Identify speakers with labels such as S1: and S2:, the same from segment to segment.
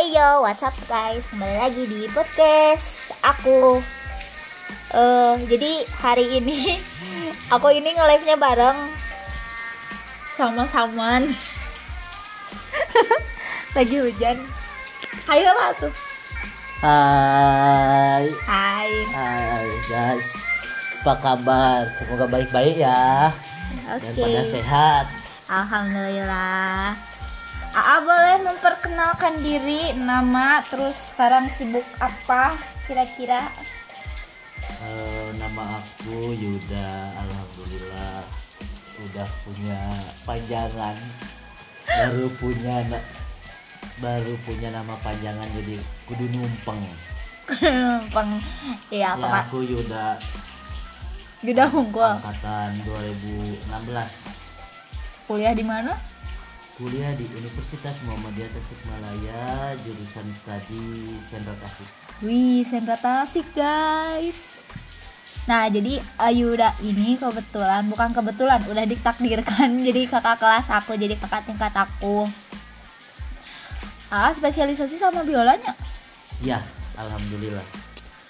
S1: Ayo, what's up guys? Kembali lagi di podcast aku. Eh, jadi hari ini aku ini nge-live-nya bareng sama Saman. lagi hujan. Ayo lah tuh.
S2: Hai,
S1: Hai.
S2: hai guys, apa kabar? Semoga baik-baik ya dan
S1: Oke.
S2: pada sehat.
S1: Alhamdulillah. Aa boleh memperkenalkan diri, nama, terus sekarang sibuk apa kira-kira?
S2: Eh, nama aku Yuda, alhamdulillah udah punya panjangan, baru punya baru punya nama panjangan jadi kudu numpeng.
S1: Peng, iya
S2: Ya
S1: apa
S2: aku Yuda,
S1: Udah unggul.
S2: angkatan 2016,
S1: Kuliah di mana?
S2: Kuliah di Universitas Muhammadiyah Tasikmalaya, jurusan studi Sendra Tasik.
S1: Wih, sentra Tasik guys. Nah, jadi Ayuda ini kebetulan, bukan kebetulan, udah ditakdirkan jadi kakak kelas aku, jadi kakak tingkat aku. Ah, spesialisasi sama biolanya.
S2: Ya, alhamdulillah.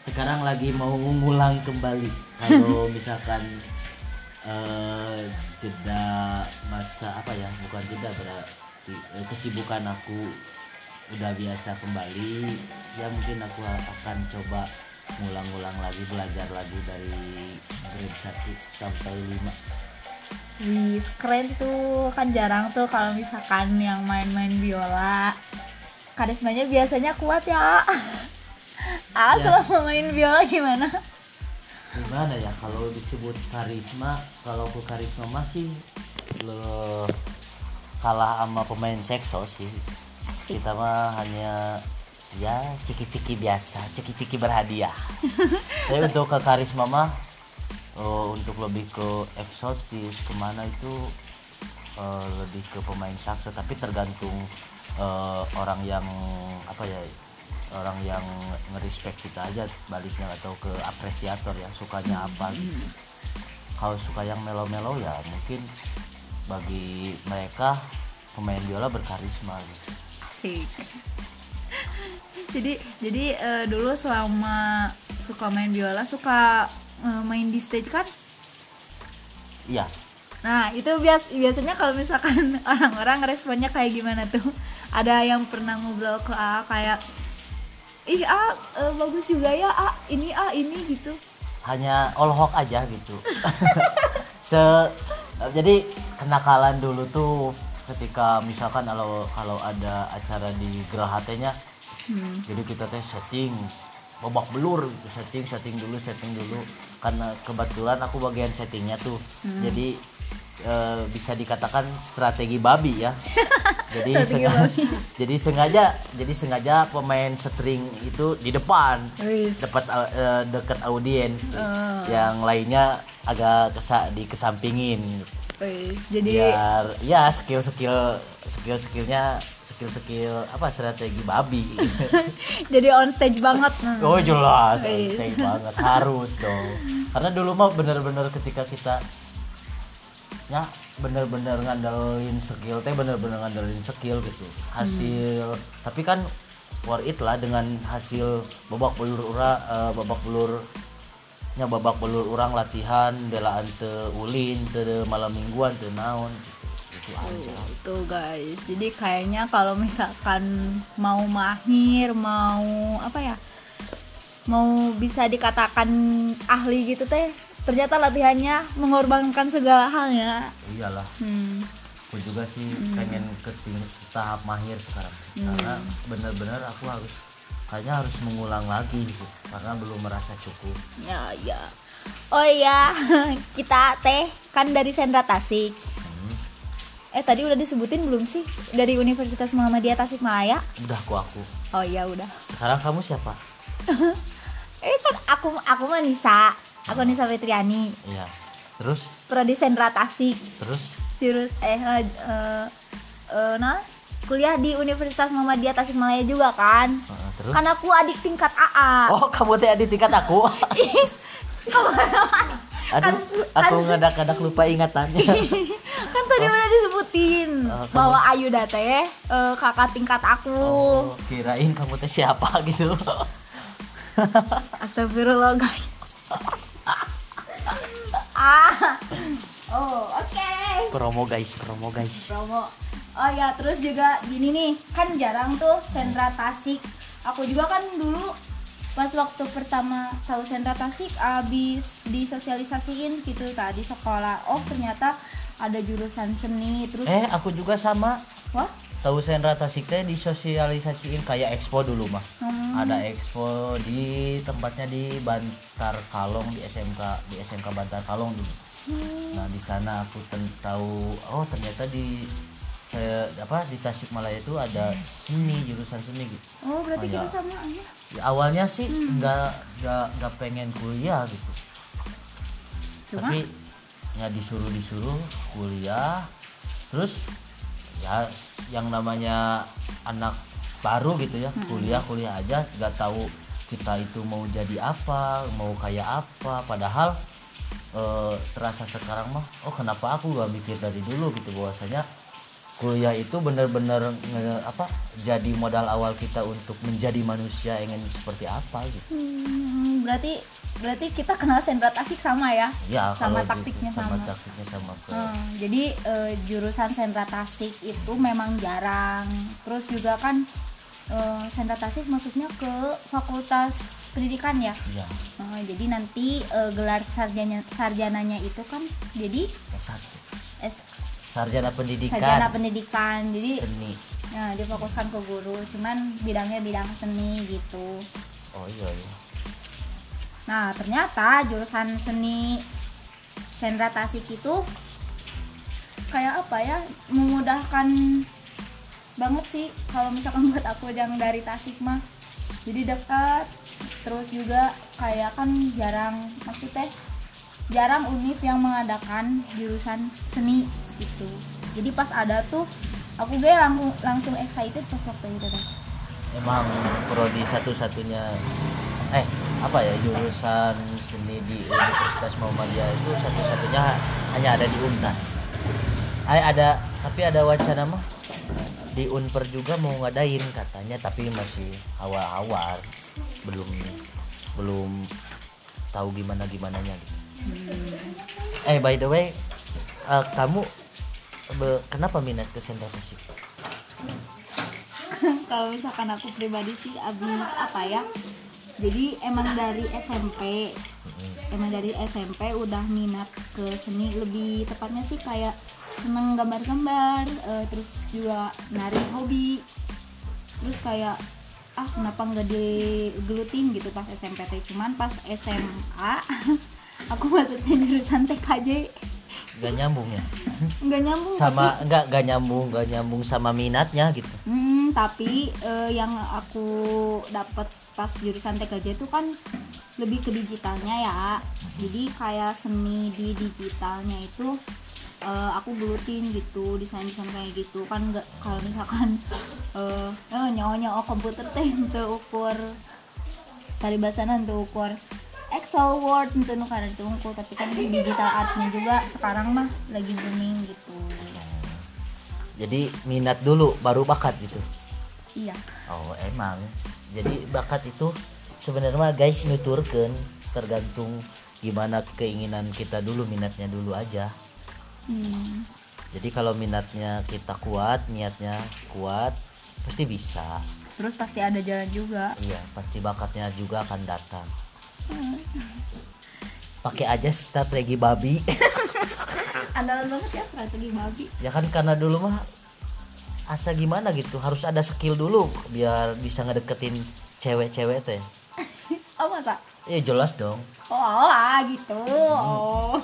S2: Sekarang lagi mau ngulang kembali. Kalau misalkan eh, jeda masa apa ya? Bukan jeda berarti eh, kesibukan aku udah biasa kembali. Ya mungkin aku akan coba ngulang-ngulang lagi belajar lagi dari grade 1 sampai 5
S1: Wih, keren tuh. Kan jarang tuh kalau misalkan yang main-main biola. Karismanya biasanya kuat ya. Ah,
S2: Ya.
S1: selama main biola gimana?
S2: Gimana ya kalau disebut karisma kalau aku karisma masih lo kalah sama pemain sekso sih.
S1: Asik.
S2: kita mah hanya ya ciki-ciki biasa ciki-ciki berhadiah. Tapi untuk ke karisma mah oh, untuk lebih ke eksotis ke mana itu eh, lebih ke pemain sakso tapi tergantung eh, orang yang apa ya orang yang ngerespek kita aja baliknya atau ke apresiator ya sukanya apa gitu kalau suka yang melo-melo ya mungkin bagi mereka pemain biola berkarisma gitu.
S1: Asik. jadi jadi eh, dulu selama suka main biola suka eh, main di stage kan?
S2: iya
S1: Nah itu bias biasanya kalau misalkan orang-orang responnya kayak gimana tuh? Ada yang pernah ngobrol ke A kayak ih A eh, bagus juga ya A ini A ini gitu.
S2: hanya olhok aja gitu se jadi kenakalan dulu tuh ketika misalkan kalau kalau ada acara di Gerahatenya
S1: Hmm.
S2: jadi kita teh setting babak belur setting setting dulu setting dulu karena kebetulan aku bagian settingnya tuh
S1: Hmm.
S2: jadi eh, bisa dikatakan strategi babi ya. Jadi sengaja, jadi sengaja jadi sengaja pemain string itu di depan dapat eh, dekat audiens
S1: Oh.
S2: yang lainnya agak kesa dikesampingin.
S1: Wis, jadi
S2: biar ya skill skill skill skillnya skill skill apa strategi babi.
S1: Jadi on stage banget.
S2: Oh jelas
S1: Wis.
S2: Einstein banget. Harus dong. Karena dulu mah bener-bener ketika kita ya bener-bener ngandelin skill teh bener-bener ngandelin skill gitu hasil tapi kan worth it lah dengan hasil babak belur ura eh, babak belur nya babak belur orang latihan belaan te ulin te malam mingguan te naon gitu itu aja
S1: Itu guys. Jadi kayaknya kalau misalkan mau mahir, mau apa ya? Mau bisa dikatakan ahli gitu teh, ternyata latihannya mengorbankan segala halnya.
S2: iyalah
S1: Hmm.
S2: aku juga sih pengen ke tahap mahir sekarang karena bener-bener aku harus kayaknya harus mengulang lagi gitu karena belum merasa cukup
S1: Ya, ya. Oh iya, kita teh kan dari Sendra Tasik.
S2: Hmm,
S1: Eh tadi udah disebutin belum sih dari Universitas Muhammadiyah Tasikmalaya?
S2: udah aku aku
S1: Oh iya udah.
S2: sekarang kamu siapa
S1: Eh kan aku aku mah Nisa. Aku Nisa Fitriani.
S2: iya terus
S1: Prodi Sendra Tasik.
S2: terus
S1: Jurus eh eh, eh, eh, nah, kuliah di Universitas Muhammadiyah Tasikmalaya juga kan?
S2: eh, terus
S1: Kan aku adik tingkat AA.
S2: oh kamu teh adik tingkat aku aduh aku
S1: kan-
S2: ngadak-ngadak lupa ingatannya
S1: kan tadi udah disebutin.
S2: Eh, kamu-
S1: bawa Ayu teh eh, kakak tingkat aku
S2: Oh, kirain kamu teh siapa gitu
S1: Astagfirullah guys. Ah. Oh, oke.
S2: promo guys promo guys
S1: Promo. Oh ya, terus juga gini nih, kan jarang tuh sentra Tasik. Aku juga kan dulu pas waktu pertama tahu sentra Tasik abis disosialisasiin gitu tadi sekolah. Oh, ternyata ada jurusan seni terus
S2: eh aku juga sama
S1: wah
S2: tahu sentra tasik teh disosialisasiin kayak expo dulu mah
S1: Hmm.
S2: ada expo di tempatnya di Bantar Kalong di SMK di SMK Bantar Kalong dulu
S1: Hmm.
S2: nah di sana aku tahu oh ternyata di se- apa di Tasikmalaya itu ada seni jurusan seni gitu
S1: oh berarti
S2: Oh,
S1: kita
S2: ya.
S1: sama aja.
S2: Ya, awalnya sih
S1: Hmm.
S2: nggak nggak nggak pengen kuliah gitu
S1: Cuma
S2: tapi nggak disuruh disuruh kuliah terus ya yang namanya anak baru gitu ya kuliah kuliah aja nggak tahu kita itu mau jadi apa mau kayak apa. Padahal eh, terasa sekarang mah oh kenapa aku gak mikir dari dulu gitu bahwasanya kuliah itu benar-benar nge- apa jadi modal awal kita untuk menjadi manusia ingin seperti apa gitu.
S1: Hmm, berarti berarti kita kenal sentra Tasik sama ya?
S2: ya
S1: Sama
S2: gitu,
S1: taktiknya
S2: sama
S1: sama.
S2: taktiknya sama ke
S1: Hmm, jadi eh, jurusan sentra Tasik itu memang jarang. Terus juga kan eh, sentra Tasik masuknya ke Fakultas Pendidikan ya.
S2: ya
S1: Eh, jadi nanti eh, gelar sarjana sarjananya itu kan jadi
S2: S1
S1: S
S2: sarjana pendidikan
S1: sarjana pendidikan. Jadi
S2: seni
S1: nah difokuskan ke guru, cuman bidangnya bidang seni gitu.
S2: oh iya iya
S1: Nah, ternyata jurusan seni Sendra Tasik itu kayak apa ya? Memudahkan banget sih kalau misalkan buat aku yang dari Tasik mah. Jadi dekat terus juga kayak kan jarang maksudnya jarang univ yang mengadakan jurusan seni gitu. Jadi pas ada tuh aku gue langsung langsung excited pas waktu itu deh.
S2: emang prodi satu-satunya eh apa ya jurusan seni di Universitas Muhammadiyah itu satu-satunya hanya ada di Untas. Eh ada tapi ada wacana mah di Unper juga mau ngadain katanya tapi masih awal-awal belum belum tahu gimana gimananya gitu. Eh by the way eh, kamu kenapa minat ke sentra musik?
S1: kalau misalkan aku pribadi sih abis apa ya jadi emang dari SMP emang dari SMP udah minat ke seni lebih tepatnya sih kayak seneng gambar-gambar eh, terus juga nari hobi. Terus kayak ah kenapa nggak digelutin? gitu pas SMP cuman pas SMA aku masuknya jurusan TKJ
S2: Gak nyambung ya?
S1: nggak nyambung
S2: sama enggak enggak nyambung enggak nyambung sama minatnya gitu?
S1: Hmm, tapi eh, yang aku dapat pas jurusan TKJ itu kan lebih ke digitalnya ya. Jadi kayak seni di digitalnya itu eh, aku gelutin gitu, desain-desain kayak gitu kan nggak kalau misalkan eh eh, nyawa-nyawa komputer teh untuk ukur tari basanan untuk ukur Excel, Word, itu nu karena itu unggul. tapi kan digital artnya juga sekarang mah lagi booming gitu.
S2: jadi minat dulu baru bakat gitu
S1: Iya.
S2: Oh emang jadi bakat itu sebenarnya guys nuturkan tergantung gimana keinginan kita dulu minatnya dulu aja
S1: Hmm.
S2: jadi kalau minatnya kita kuat niatnya kuat pasti bisa
S1: Terus pasti ada jalan juga.
S2: iya pasti bakatnya juga akan datang pakai aja strategi babi
S1: Andalan banget ya strategi babi.
S2: ya kan karena dulu mah asa gimana gitu harus ada skill dulu biar bisa ngedeketin cewek-cewek teh
S1: Oh masa?
S2: eh jelas dong
S1: Oh, ah, gitu. Oh.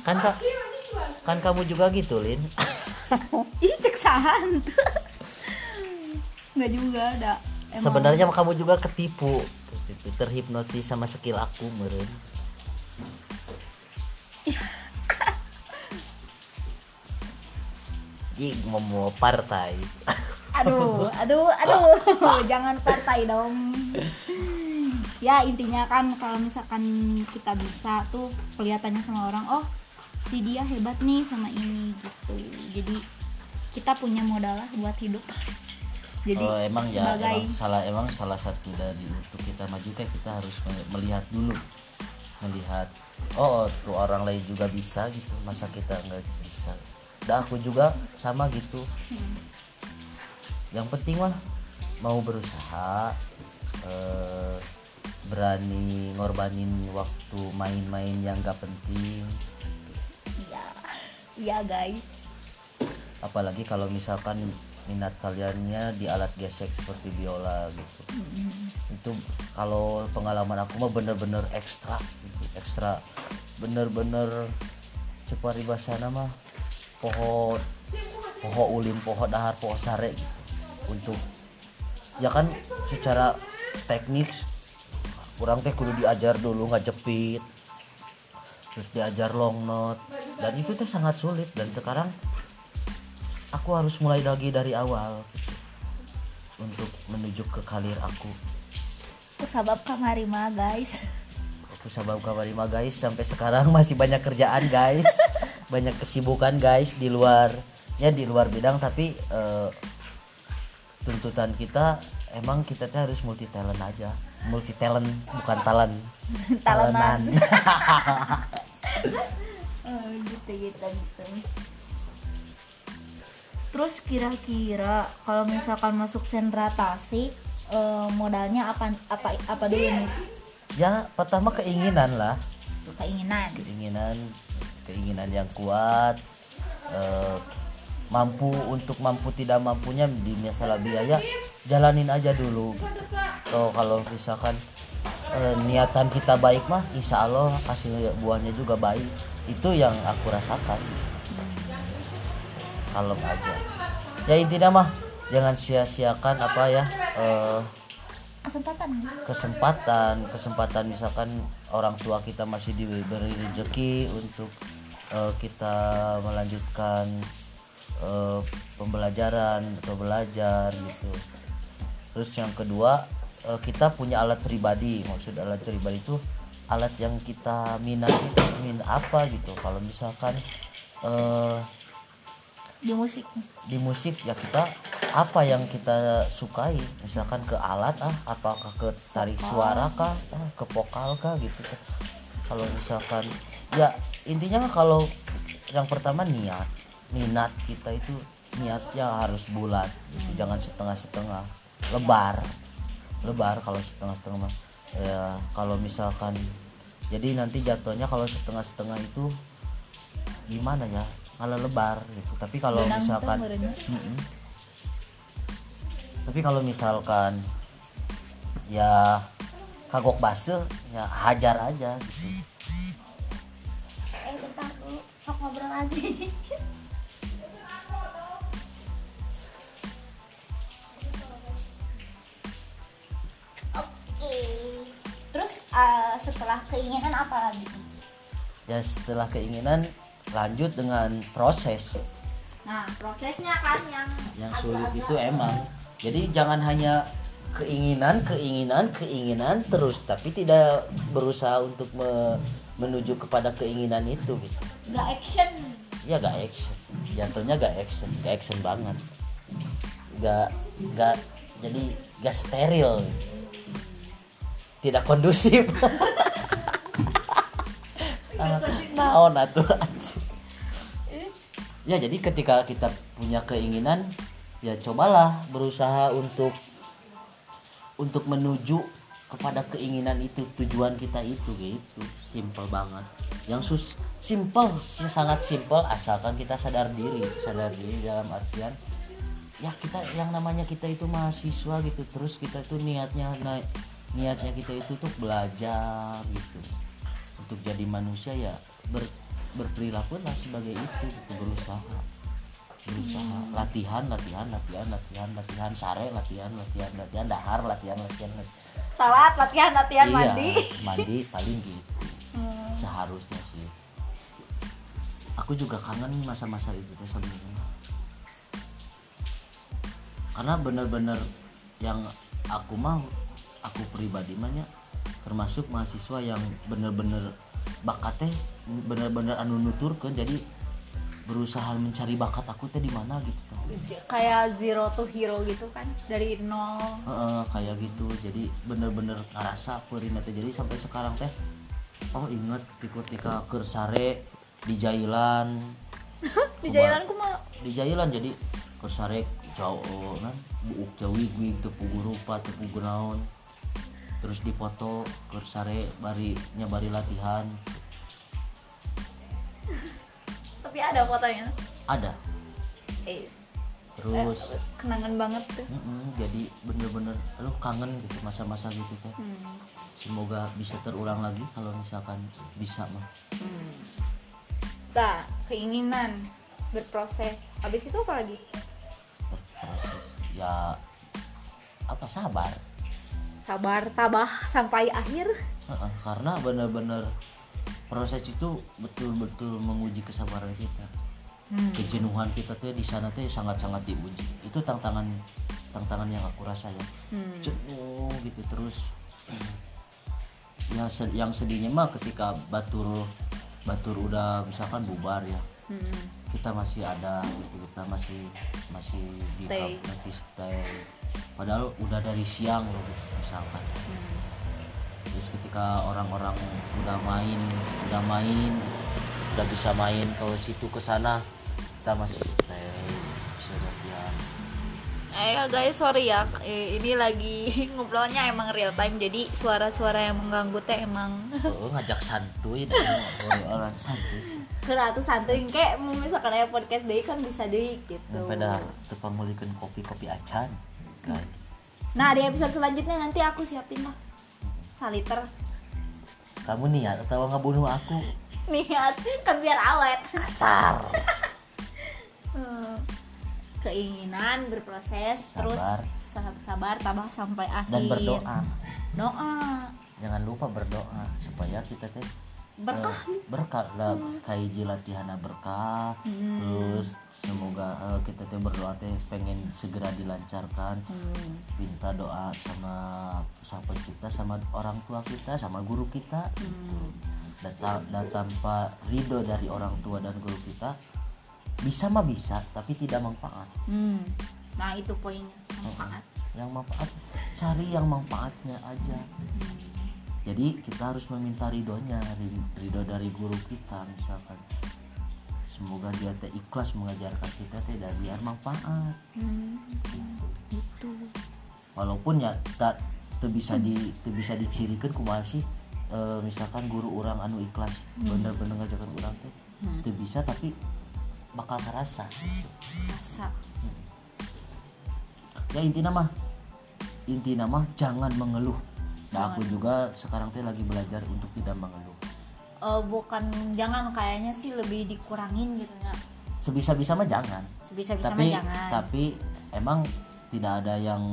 S2: kan kak kan kamu juga gitu lin
S1: Ih ceksahan. Nggak juga ada. Emang-
S2: sebenarnya kamu juga ketipu Ketipu, terhipnotis sama skill aku meren Ih, mau partai
S1: aduh, aduh, aduh. Jangan partai dong. Ya intinya kan kalau misalkan kita bisa tuh kelihatannya sama orang, oh si dia hebat nih sama ini gitu. Jadi kita punya modal lah buat hidup jadi
S2: oh, emang ya
S1: sebagai
S2: emang salah emang salah satu dari untuk kita maju kayak kita harus me- melihat dulu melihat oh tuh orang lain juga bisa gitu masa kita nggak bisa dan aku juga sama gitu. Yang penting mah mau berusaha eh, berani ngorbanin waktu main-main yang gak penting.
S1: Iya iya guys.
S2: Apalagi kalau misalkan minat kaliannya di alat gesek seperti biola gitu. Itu kalau pengalaman aku mah bener-bener ekstra gitu ekstra. Bener-bener cepari bahasana mah pohon pohon ulin pohon dahar pohon sare gitu. untuk ya kan secara teknik kurang teh kudu diajar dulu nggak jepit terus diajar long note dan itu teh sangat sulit. Dan sekarang aku harus mulai lagi dari awal untuk menuju ke karir aku.
S1: Aku sabab kamari mah guys.
S2: Aku sabab kabar lima guys. Sampai sekarang masih banyak kerjaan guys banyak kesibukan guys di luar ya di luar bidang tapi eh, tuntutan kita emang kita tuh harus multi talent aja. Multi talent bukan talent.
S1: Talentan.
S2: Talentan.
S1: oh, gitu gitu gitu. Terus kira-kira kalau misalkan masuk sentra tasik eh, modalnya apa apa apa dulu nih?
S2: Ya pertama keinginan lah.
S1: Keinginan.
S2: Keinginan keinginan yang kuat eh, mampu untuk mampu tidak mampunya di masalah biaya jalanin aja dulu. So kalau misalkan eh, niatan kita baik mah insya Allah hasil buahnya juga baik. Itu yang aku rasakan. Kalem aja. Ya intinya mah jangan sia-siakan apa ya eh,
S1: kesempatan.
S2: kesempatan. Kesempatan misalkan orang tua kita masih diberi rezeki untuk eh, kita melanjutkan eh, pembelajaran atau belajar gitu. Terus yang kedua eh, kita punya alat pribadi. Maksud alat pribadi itu alat yang kita minat itu min apa gitu. Kalau misalkan eh,
S1: di musik.
S2: di musik ya kita apa yang kita sukai? Misalkan ke alat ah apakah ke tarik suara kah? Ah, ke vokal kah gitu. Kalau misalkan ya intinya kalau yang pertama niat. Minat kita itu niatnya harus bulat gitu. jangan setengah-setengah. Lebar. Lebar kalau setengah-setengah mah. Ya kalau misalkan jadi nanti jatuhnya kalau setengah-setengah itu gimana ya? Kalau lebar gitu. Tapi kalau misalkan
S1: merenya.
S2: Mm-mm. tapi kalau misalkan ya kagok base ya hajar aja gitu
S1: ngobrol lagi. Oke. Terus eh, setelah keinginan apa lagi?
S2: Ya setelah keinginan lanjut dengan proses.
S1: Nah prosesnya kan yang
S2: yang sulit itu emang. Jadi jangan hanya keinginan keinginan keinginan terus tapi tidak berusaha untuk me- menuju kepada keinginan itu gitu
S1: nggak action.
S2: Ya gak action. Jatuhnya gak action gak action banget. Gak gak jadi gak steril. Tidak kondusif. Naon atuh anjing. ya jadi ketika kita punya keinginan ya cobalah berusaha untuk untuk menuju kepada keinginan itu tujuan kita itu gitu. Simple banget. Yang sus simple sangat simple asalkan kita sadar diri. Sadar diri dalam artian ya kita yang namanya kita itu mahasiswa gitu. Terus kita tuh niatnya na- niatnya kita itu tuh belajar gitu. Untuk jadi manusia ya ber, berperilaku lah sebagai itu gitu. Berusaha. Berusaha. Latihan latihan latihan latihan latihan sare latihan latihan latihan dahar latihan latihan, latihan.
S1: Salat latihan latihan
S2: Iya,
S1: mandi.
S2: mandi paling gitu.
S1: Hmm,
S2: seharusnya sih. Aku juga kangen masa-masa itu tuh sebenarnya. Karena bener-bener yang aku mau aku pribadi mahnya termasuk mahasiswa yang bener-bener bakatnya bener-bener anu nuturkeun. Jadi berusaha mencari bakat aku teh di mana gitu
S1: kayak zero to hero gitu kan dari nol.
S2: Heeh, kayak gitu. Jadi bener-bener ngerasa perina teh jadi sampai sekarang teh oh inget ketika kersare di Jailan.
S1: Di jalanku mah
S2: di Jailan jadi kersare jauh kan? Buuk jawi gue tepu rupa tepu naon terus dipoto kersare bari nyabari latihan
S1: tapi ada fotonya.
S2: Ada.
S1: Eh
S2: terus?
S1: kenangan banget tuh.
S2: Mm-mm, jadi bener-bener lu kangen gitu masa-masa gitu teh
S1: Hmm.
S2: semoga bisa terulang lagi kalau misalkan bisa mah
S1: Nah, keinginan berproses. Habis itu apa lagi?
S2: proses ya apa sabar.
S1: Sabar, tabah sampai akhir.
S2: Karena bener-bener proses itu betul-betul menguji kesabaran kita
S1: Hmm.
S2: kejenuhan kita tuh di sana tuh sangat-sangat diuji itu tantangan tantangan yang aku rasa ya
S1: Hmm.
S2: jenuh gitu terus Hmm. ya se- yang sedihnya mah ketika batur batur udah misalkan bubar ya
S1: Hmm.
S2: kita masih ada gitu kita masih masih di
S1: Stay.
S2: masih stay padahal udah dari siang loh gitu, misalkan terus ketika orang-orang udah main udah main udah bisa main ke situ ke sana kita masih stay bisa latihan
S1: Eh ya guys, sorry ya. Eh, ini lagi ngobrolnya emang real time. Jadi suara-suara yang mengganggu teh emang
S2: oh, ngajak santuy dan orang santuy sih
S1: keratu santuy kayak mau misalkan aya podcast deui kan bisa deui gitu.
S2: pada tepang mulikeun kopi-kopi acan kan
S1: Nah, di episode selanjutnya nanti aku siapin lah. Saliter.
S2: kamu niat atau ngebunuh aku
S1: Niat kan biar awet.
S2: kasar
S1: Hmm. keinginan berproses terus
S2: Sabar.
S1: sa- sabar tabah sampai akhir
S2: dan berdoa
S1: doa
S2: jangan lupa berdoa supaya kita teh
S1: berkah
S2: eh, berkah lah. Kayak jilatihana berkah terus semoga eh, kita teh berdoa teh pengen segera dilancarkan.
S1: Hmm.
S2: minta doa sama sang pencipta sama orang tua kita sama guru kita.
S1: Hmm.
S2: dan, ta- dan tanpa ridho dari orang tua dan guru kita bisa mah bisa tapi tidak manfaat.
S1: Hmm. nah itu poinnya. Manfaat.
S2: Yang manfaat cari yang manfaatnya aja jadi kita harus meminta ridhonya ri- ridho dari guru kita misalkan. Semoga dia teh ikhlas mengajarkan kita teh dan biar manfaat.
S1: Hmm. itu
S2: walaupun ya tak teu bisa di teu bisa dicirikan kumaha sih eh, misalkan guru orang anu ikhlas bener-bener ngajarkan orang teh teu bisa tapi bakal kerasa
S1: rasa
S2: ya intinya mah intinya mah jangan mengeluh nah aku juga sekarang teh lagi belajar untuk tidak mengeluh.
S1: Eh, bukan jangan kayaknya sih lebih dikurangin gitu ya
S2: sebisa-bisa mah jangan.
S1: Sebisa-bisa mah
S2: tapi
S1: jangan.
S2: tapi emang tidak ada yang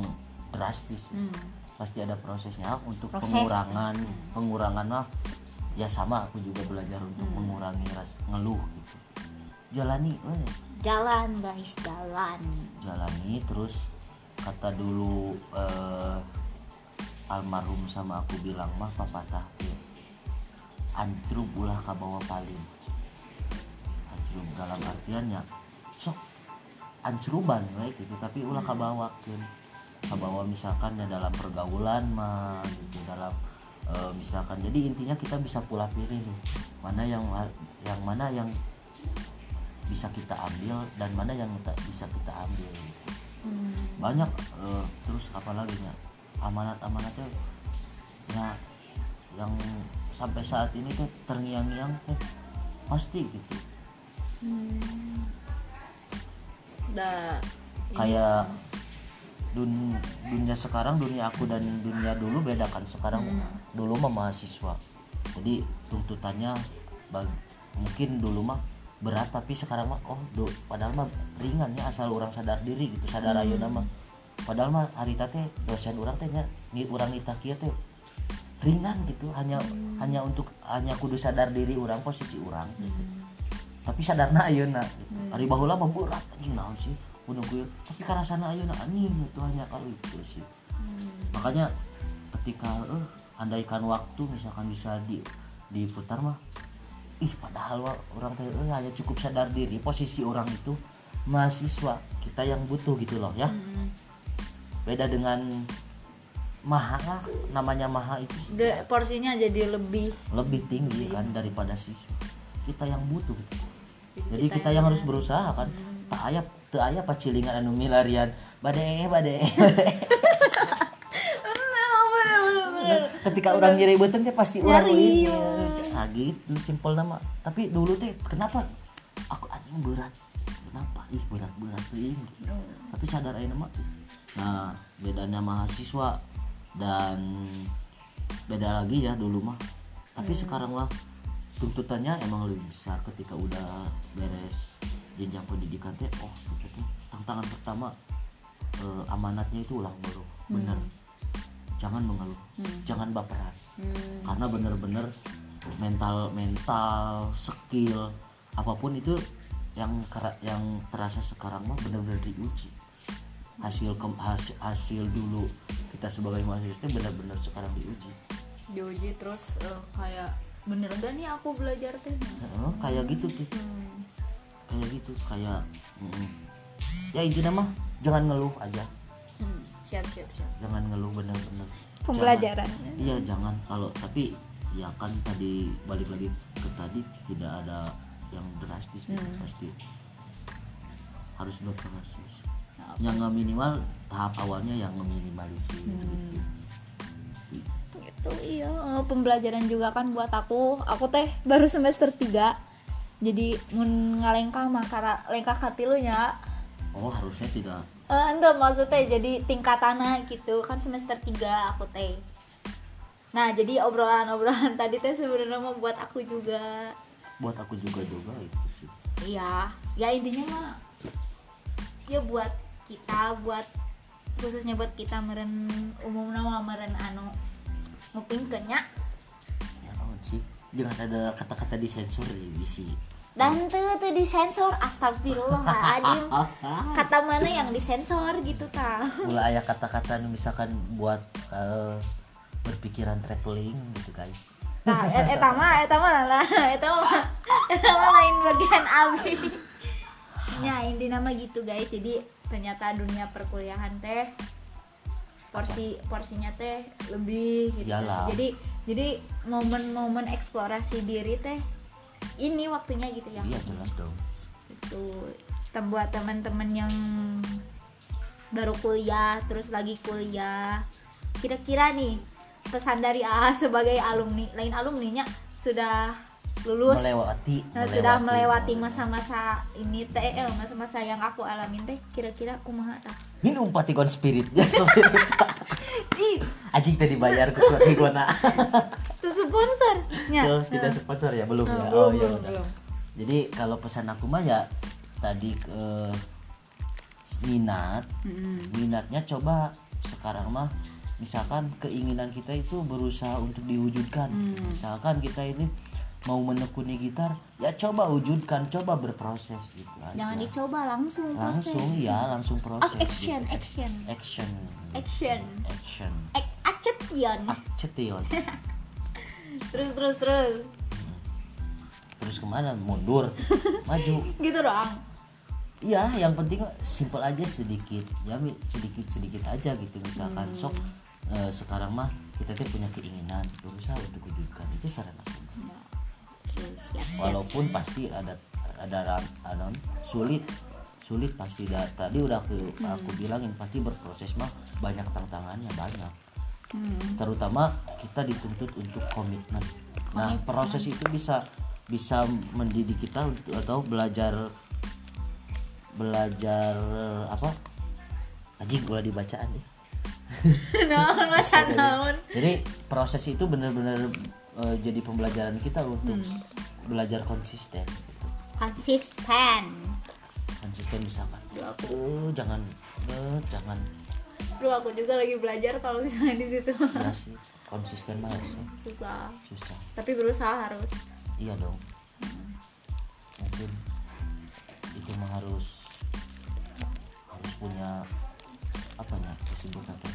S2: drastis.
S1: Hmm.
S2: pasti ada prosesnya. Untuk
S1: Proses.
S2: pengurangan pengurangan mah ya sama aku juga belajar untuk
S1: Hmm.
S2: mengurangi ras ngeluh gitu. Jalani weh.
S1: jalan guys jalan.
S2: Jalani terus kata dulu eh, almarhum sama aku bilang mah papatah teh, ancrub ulah kabawa paling. Ancrub dalam artiannya sok ancruban we gitu tapi ulah kabawakeun kabawa misalkan ya dalam pergaulan mah gitu dalam eh, misalkan. Jadi intinya kita bisa pula pilih nih mana yang yang mana yang bisa kita ambil dan mana yang tak bisa kita ambil. Gitu
S1: Hmm.
S2: banyak eh, terus apalagi nya amanat-amanatnya. Ya yang sampai saat ini tuh terngiang-ngiang teh pasti gitu.
S1: Da
S2: kayak dun dunia sekarang dunia aku dan dunia dulu beda kan. Sekarang dulu mah mahasiswa. Jadi tuntutannya bag- mungkin dulu mah berat tapi sekarang mah oh do, padahal mah ringan ya asal orang sadar diri gitu sadar ayeuna mah padahal mah hari teh dosen orang teh nya ni orang nitah kieu teh ringan gitu hanya hanya untuk hanya kudu sadar diri orang posisi orang gitu tapi sadarna ayeuna. Gitu. hari baheula mah berat anjing sih? Kudu gue tapi karena sana ayeuna anjing itu hanya kalau itu sih. Makanya ketika eh andaikan waktu misalkan bisa di diputar mah ih padahal wah, orang teh eh, hanya cukup sadar diri posisi orang itu mahasiswa kita yang butuh gitu loh ya beda dengan maha lah namanya maha itu sih
S1: Ge- porsinya jadi lebih
S2: lebih tinggi kan daripada siswa kita yang butuh gitu. jadi
S1: Kita
S2: kita yang harus berusaha kan. Tak ayah tak ayah pacilingan anu milarian. Bade bade. Ketika orang nyeri beten teh pasti orang
S1: Nyari,
S2: ini ah gitu simpel nama tapi dulu teh kenapa? Aku anjing berat. Kenapa? Ih berat berat ih tapi sadar aja nama nah bedanya mahasiswa dan beda lagi ya dulu mah. Tapi sekarang mah tuntutannya emang lebih besar ketika udah beres jenjang pendidikan teh oh itu tantangan pertama eh, amanatnya itu ulang dulu bener. Jangan mengeluh. Jangan baperan.
S1: Hmm.
S2: karena bener-bener mental mental skill apa pun itu yang yang terasa sekarang mah bener-bener diuji hasil kem- hasil, hasil dulu kita sebagai mahasiswa itu bener-bener sekarang diuji.
S1: Diuji terus eh, kayak bener gak nih aku belajar teh?
S2: Heeh, kayak gitu tuh.
S1: Hmm.
S2: kayak gitu kayak mm, ya intinya mah jangan ngeluh aja.
S1: Hmm. siap siap siap.
S2: Jangan ngeluh bener-bener
S1: Pembelajaran.
S2: Jangan- iya jangan. Kalau tapi ya kan tadi balik lagi ke tadi tidak ada yang drastis gitu, pasti harus berproses yang nggak minimal tahap awalnya yang meminimalisir gitu.
S1: Gitu iya. Eh, pembelajaran juga kan buat aku. Aku teh baru semester 3 jadi mun ngalengkah mah karena lengkah katilunya
S2: oh harusnya tidak
S1: eh ente maksudnya jadi tingkatannya gitu. Kan semester 3 aku teh. Nah jadi obrolan-obrolan tadi teh sebenarnya mau buat aku juga.
S2: Buat aku juga juga itu sih.
S1: Iya. Ya intinya mah ya buat kita buat khususnya buat kita meren umum nama meren anu nguping kenya
S2: ya oh, sih jangan ada kata-kata disensor ya bisi.
S1: Dan tuh tuh disensor. Astagfirullahaladzim. Kata mana yang disensor gitu ta
S2: mulai ayah kata-kata nu misalkan buat eh, berpikiran traveling gitu guys.
S1: Nah et- eta mah eta mah lah. Eta mah eta mah lain bagian abi. Ya inti nama gitu guys. Jadi ternyata dunia perkuliahan teh porsi porsinya teh lebih gitu.
S2: Iyalah.
S1: jadi jadi momen-momen eksplorasi diri teh ini waktunya gitu ya.
S2: Iya jelas dong.
S1: Itu buat teman-teman yang baru kuliah terus lagi kuliah kira-kira nih pesan dari AA sebagai alumni lain alumninya sudah lulus.
S2: Melewati
S1: Nah, sudah melewati masa-masa ini teh eh, masa-masa yang aku alamin teh kira-kira kumaha tah?
S2: Minum patikon spirit.
S1: Ih.
S2: Ajing tadi bayar ke
S1: itu sponsor. Nya.
S2: Tuh, tidak sponsor ya? Belum
S1: Nah,
S2: ya?
S1: belum,
S2: oh ya
S1: belum, belum.
S2: jadi kalau pesan aku mah ya tadi eh, minat. Minatnya coba sekarang mah misalkan keinginan kita itu berusaha untuk diwujudkan.
S1: Hmm.
S2: misalkan kita ini mau menekuni gitar ya coba wujudkan coba berproses gitu aja.
S1: jangan dicoba langsung proses.
S2: langsung ya langsung
S1: Ah,
S2: proses
S1: action
S2: gitu.
S1: action
S2: action.
S1: Action.
S2: Action.
S1: Ek, acetion
S2: cetil
S1: terus terus terus.
S2: Terus ke mana? Mundur. Maju.
S1: Gitu dong
S2: Iya, yang penting simpel aja sedikit, ya sedikit sedikit aja gitu misalkan. Sok eh, sekarang mah kita tuh punya keinginan. Berusaha untuk wujudkan. Itu saran aku.
S1: Ya. Siap siap.
S2: Walaupun pasti ada ada ada sulit sulit pasti da, tadi udah aku aku bilangin pasti berproses mah banyak tantangannya banyak.
S1: Hmm.
S2: terutama kita dituntut untuk komitmen. Nah proses itu bisa bisa mendidik kita untuk atau belajar belajar apa? Anjing gua dibacaan ya
S1: naon masa naon?
S2: jadi proses itu benar-benar eh, jadi pembelajaran kita untuk belajar konsisten. Gitu.
S1: konsisten
S2: konsisten misalkan oh jangan eh, jangan.
S1: Duh aku juga lagi belajar kalau misalnya di situ.
S2: Ya sih konsisten banget sih.
S1: Susah.
S2: Susah.
S1: Tapi berusaha harus.
S2: Iya dong. Mungkin itu mah harus harus punya apa ya disebut apa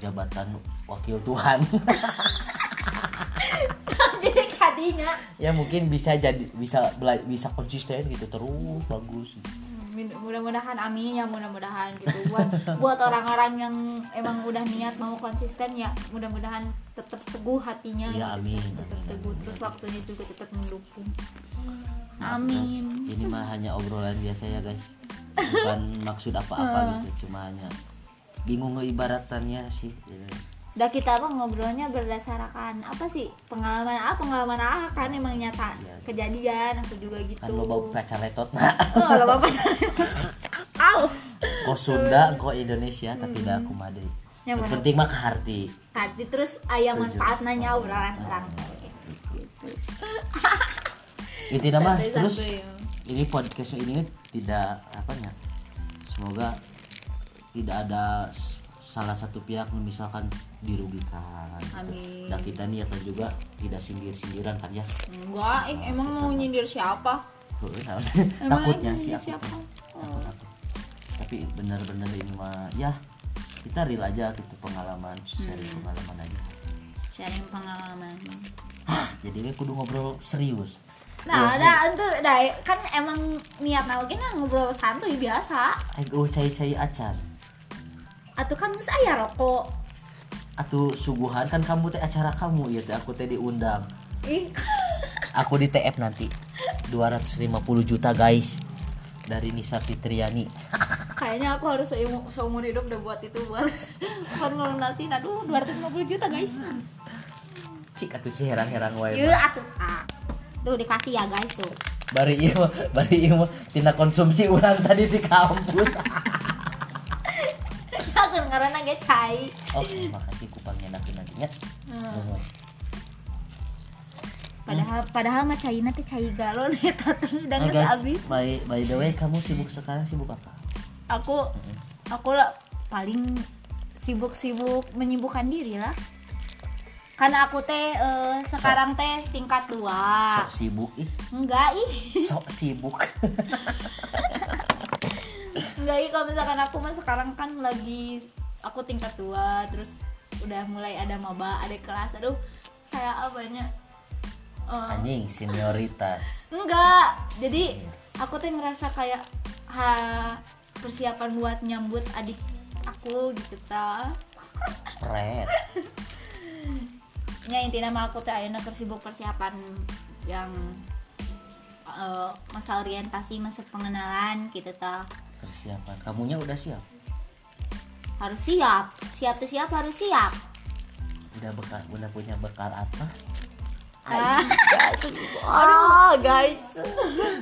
S2: jabatan wakil Tuhan ya mungkin bisa jadi bisa bisa konsisten gitu terus bagus
S1: Min- mudah-mudahan amin ya mudah-mudahan gitu. Buat buat orang-orang yang emang udah niat mau konsisten ya mudah-mudahan tetap teguh hatinya
S2: Ya,
S1: gitu.
S2: amin,
S1: tetap
S2: amin,
S1: teguh
S2: amin,
S1: terus waktunya juga tetap mendukung.
S2: Nah,
S1: amin.
S2: terus ini mah hanya obrolan biasa ya guys. Bukan maksud apa-apa gitu cuma hanya bingung ngeibaratannya sih gitu.
S1: Udah kita apa ngobrolnya berdasarkan apa sih? Pengalaman apa pengalaman ah kan emang nyata.
S2: Iya.
S1: kejadian aku juga gitu.
S2: Kan lo bawa kaca letot. Nah
S1: oh lo bapak Au.
S2: kok Sunda kok Indonesia tapi dah aku mah deh
S1: Yang mana?
S2: penting mah ke hati
S1: tadi terus ayam manfaat nanya obrolan orang
S2: intinya mah
S1: Santuy,
S2: terus
S1: ya.
S2: ini podcast ini tidak apa ya semoga tidak ada salah satu pihak misalkan dirugikan
S1: Amin.
S2: dan kita niatan juga tidak sindir-sindiran kan ya?
S1: Enggak eh emang mau nyindir siapa?
S2: Nah,
S1: Emang
S2: takutnya sih aku
S1: siapa?
S2: Takut aku. tapi benar-benar ini mah ya kita real aja gitu pengalaman sharing
S1: Hmm.
S2: pengalaman aja.
S1: Sharing pengalaman.
S2: Jadi ini kudu ngobrol serius.
S1: Nah ada itu dah kan emang niat nah oke nah ngobrol santuy biasa.
S2: Ayo cai-cai acan
S1: atau kan saya rokok.
S2: Atau suguhan kan kamu teh acara kamu ya teh aku teh diundang.
S1: Ih.
S2: Aku di TF nanti. 250 juta guys. Dari Nisa Fitriani.
S1: Kayaknya aku harus seumur, seumur hidup udah buat itu buat buat ngelunasi aduh 250 juta guys.
S2: Cik atuh sih herang-herang wae
S1: yuk atuh. Ah. Tuh dikasih ya guys tuh.
S2: Bari mah bari mah tina konsumsi urang tadi di kampus
S1: aku karena gak cai.
S2: Oh makasih kupangnya nanti nantinya
S1: Hmm. padahal padahal mah cai nanti cai galon eta teh. Udah
S2: Nah,
S1: geus
S2: guys,
S1: abis
S2: by, by the way kamu sibuk sekarang sibuk apa?
S1: Aku aku lah paling sibuk-sibuk menyibukkan diri lah. Karena aku teh eh, sekarang teh tingkat dua.
S2: Sok sibuk ih.
S1: Enggak ih.
S2: Sok sibuk
S1: enggak ih kalau misalkan aku mah sekarang kan lagi aku tingkat dua terus udah mulai ada maba ada kelas aduh kayak apanya eh,
S2: anjing senioritas.
S1: Enggak jadi aku tuh ngerasa kayak ha persiapan buat nyambut adik aku gitu ta
S2: keren.
S1: Ya intinya mah aku tuh ayeuna keur sibuk persiapan yang eh, masa orientasi masa pengenalan gitu ta
S2: persiapan. Kamunya udah siap?
S1: Harus siap. Siap tuh siap harus siap.
S2: Udah bekal udah punya bekal apa?
S1: Ah. Aduh. Guys.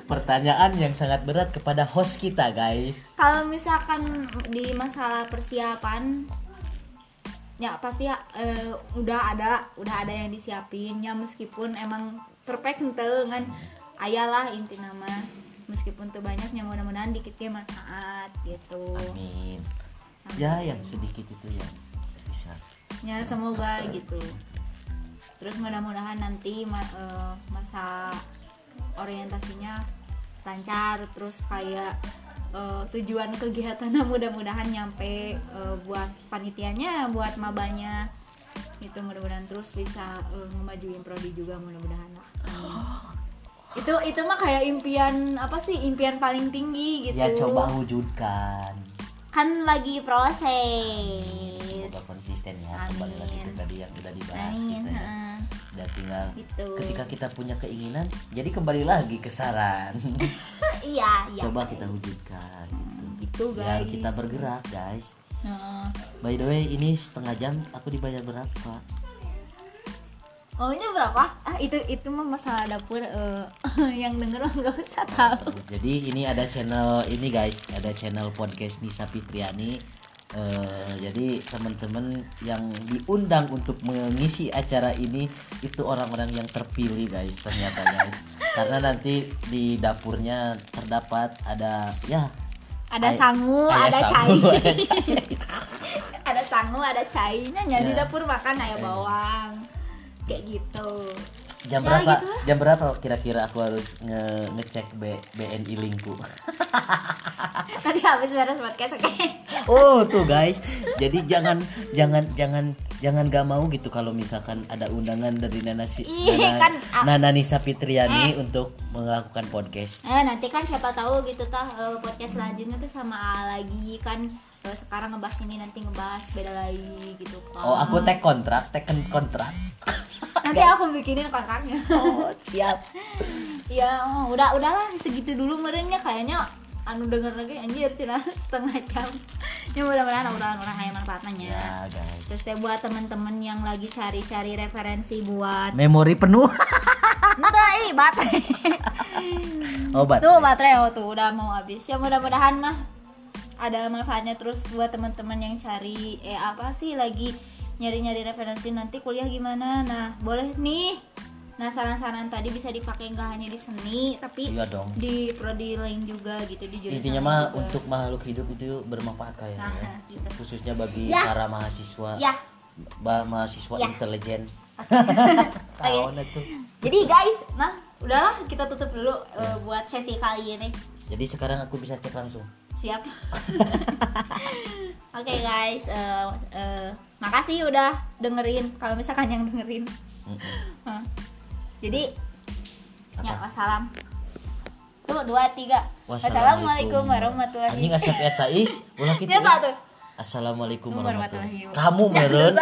S2: Pertanyaan yang sangat berat kepada host kita guys.
S1: Kalau misalkan di masalah persiapan ya pasti ya, eh, udah ada udah ada yang disiapin. Ya meskipun emang perfect ente kan ayalah inti nama. Meskipun tuh banyaknya mudah-mudahan dikitnya manfaat gitu.
S2: Amin. Ya yang sedikit itu ya bisa.
S1: Ya semoga gitu. Terus mudah-mudahan nanti ma- eh, masa orientasinya lancar terus kayak eh, tujuan kegiatannya mudah-mudahan nyampe eh, buat panitianya buat mabanya. Itu mudah-mudahan terus bisa eh, ngemajuin prodi juga mudah-mudahan. Lah Amin. Itu itu mah kayak impian apa sih impian paling tinggi gitu.
S2: Ya coba wujudkan.
S1: Kan lagi proses.
S2: Semoga konsisten ya kembali lagi ke
S1: Amin.
S2: tadi yang udah dibahas
S1: Amin,
S2: kita ya. dan tinggal
S1: Gitu.
S2: ketika kita punya keinginan jadi kembali lagi ke saran.
S1: Iya iya.
S2: Coba kita wujudkan gitu.
S1: gitu
S2: biar
S1: guys.
S2: kita bergerak guys.
S1: Heeh.
S2: by the way ini setengah jam aku dibayar berapa
S1: maunya berapa? Ah itu itu mah masalah dapur eh, yang denger nggak usah tahu.
S2: Jadi ini ada channel ini guys. Ada channel podcast Nisa Fitriani. Eh, jadi teman-teman yang diundang untuk mengisi acara ini itu orang-orang yang terpilih guys ternyata guys. Karena nanti di dapurnya terdapat ada ya
S1: ada
S2: Ay-
S1: sangu ada
S2: sangu,
S1: cai.
S2: Ayah cai.
S1: ada sangu ada cai. Nah di
S2: Ya.
S1: dapur makan ayam bawang kayak gitu.
S2: Jam
S1: Ya,
S2: berapa?
S1: gitu
S2: jam berapa kira-kira aku harus nge ngecek B, BNI linku?
S1: Tadi habis beres podcast oke.
S2: oh tuh guys. Jadi jangan jangan jangan jangan gak mau gitu kalau misalkan ada undangan dari Nana si
S1: Ih,
S2: Nana,
S1: kan, ah.
S2: Nana Nisa Fitriani untuk melakukan podcast.
S1: Eh nanti kan siapa tahu gitu tah eh, podcast selanjutnya tuh sama A lagi kan eh, sekarang ngebahas ini nanti ngebahas beda lagi gitu kan.
S2: oh aku tag kontrak teken kontrak
S1: nanti aku bikinin kontraknya.
S2: oh siap
S1: ya oh, udah udahlah segitu dulu merenya kayaknya anu denger lagi anjir cina setengah jam. Ya mudah-mudahan mudah orang kayak manfaatnya.
S2: ya guys
S1: Terus ya buat temen-temen yang lagi cari-cari referensi buat
S2: memori penuh
S1: ih baterai.
S2: obat
S1: Tuh baterai oh tuh udah mau habis. Ya mudah-mudahan mah ada manfaatnya terus buat teman-teman yang cari eh apa sih lagi nyari-nyari referensi nanti kuliah gimana. Nah, boleh nih. Nah, saran-saran tadi bisa dipakai nggak hanya di seni tapi
S2: iya dong
S1: di prodi lain juga gitu di jurusan
S2: intinya mah
S1: juga.
S2: untuk makhluk hidup itu bermanfaat kayak
S1: Nah,
S2: ya.
S1: gitu.
S2: khususnya bagi
S1: Ya.
S2: para mahasiswa
S1: Ya.
S2: ba- mahasiswa
S1: Ya.
S2: intelijen. Kawan itu
S1: Jadi guys, nah udahlah kita tutup dulu eh, buat sesi kali ini.
S2: jadi sekarang aku bisa cek langsung
S1: Siap. Oke guys, eh, eh, makasih udah dengerin. Kalau misalkan yang dengerin. Jadi, ya
S2: Apa?
S1: wassalam. Tuh dua tiga. Wassalamualaikum warahmatullahi
S2: anjing asap eta ih ulah
S1: Ya satu.
S2: Assalamualaikum
S1: Warahmatullahi
S2: warahmatullahi kamu
S1: wabarakatuh.
S2: meren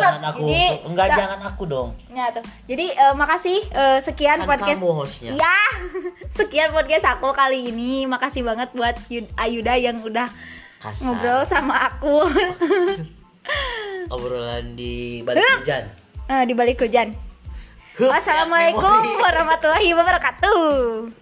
S2: jangan aku
S1: Jadi,
S2: enggak
S1: sa-
S2: jangan aku dong
S1: Ya tuh. Jadi eh, makasih eh, sekian
S2: Kan
S1: podcast.
S2: kamu hostnya.
S1: Ya, sekian podcast aku kali ini. Makasih banget buat Yud- Ayuda yang udah
S2: kasar
S1: ngobrol sama aku
S2: obrolan di balik hujan
S1: Eh, di balik hujan.
S2: Ya,
S1: Wassalamualaikum warahmatullahi wabarakatuh.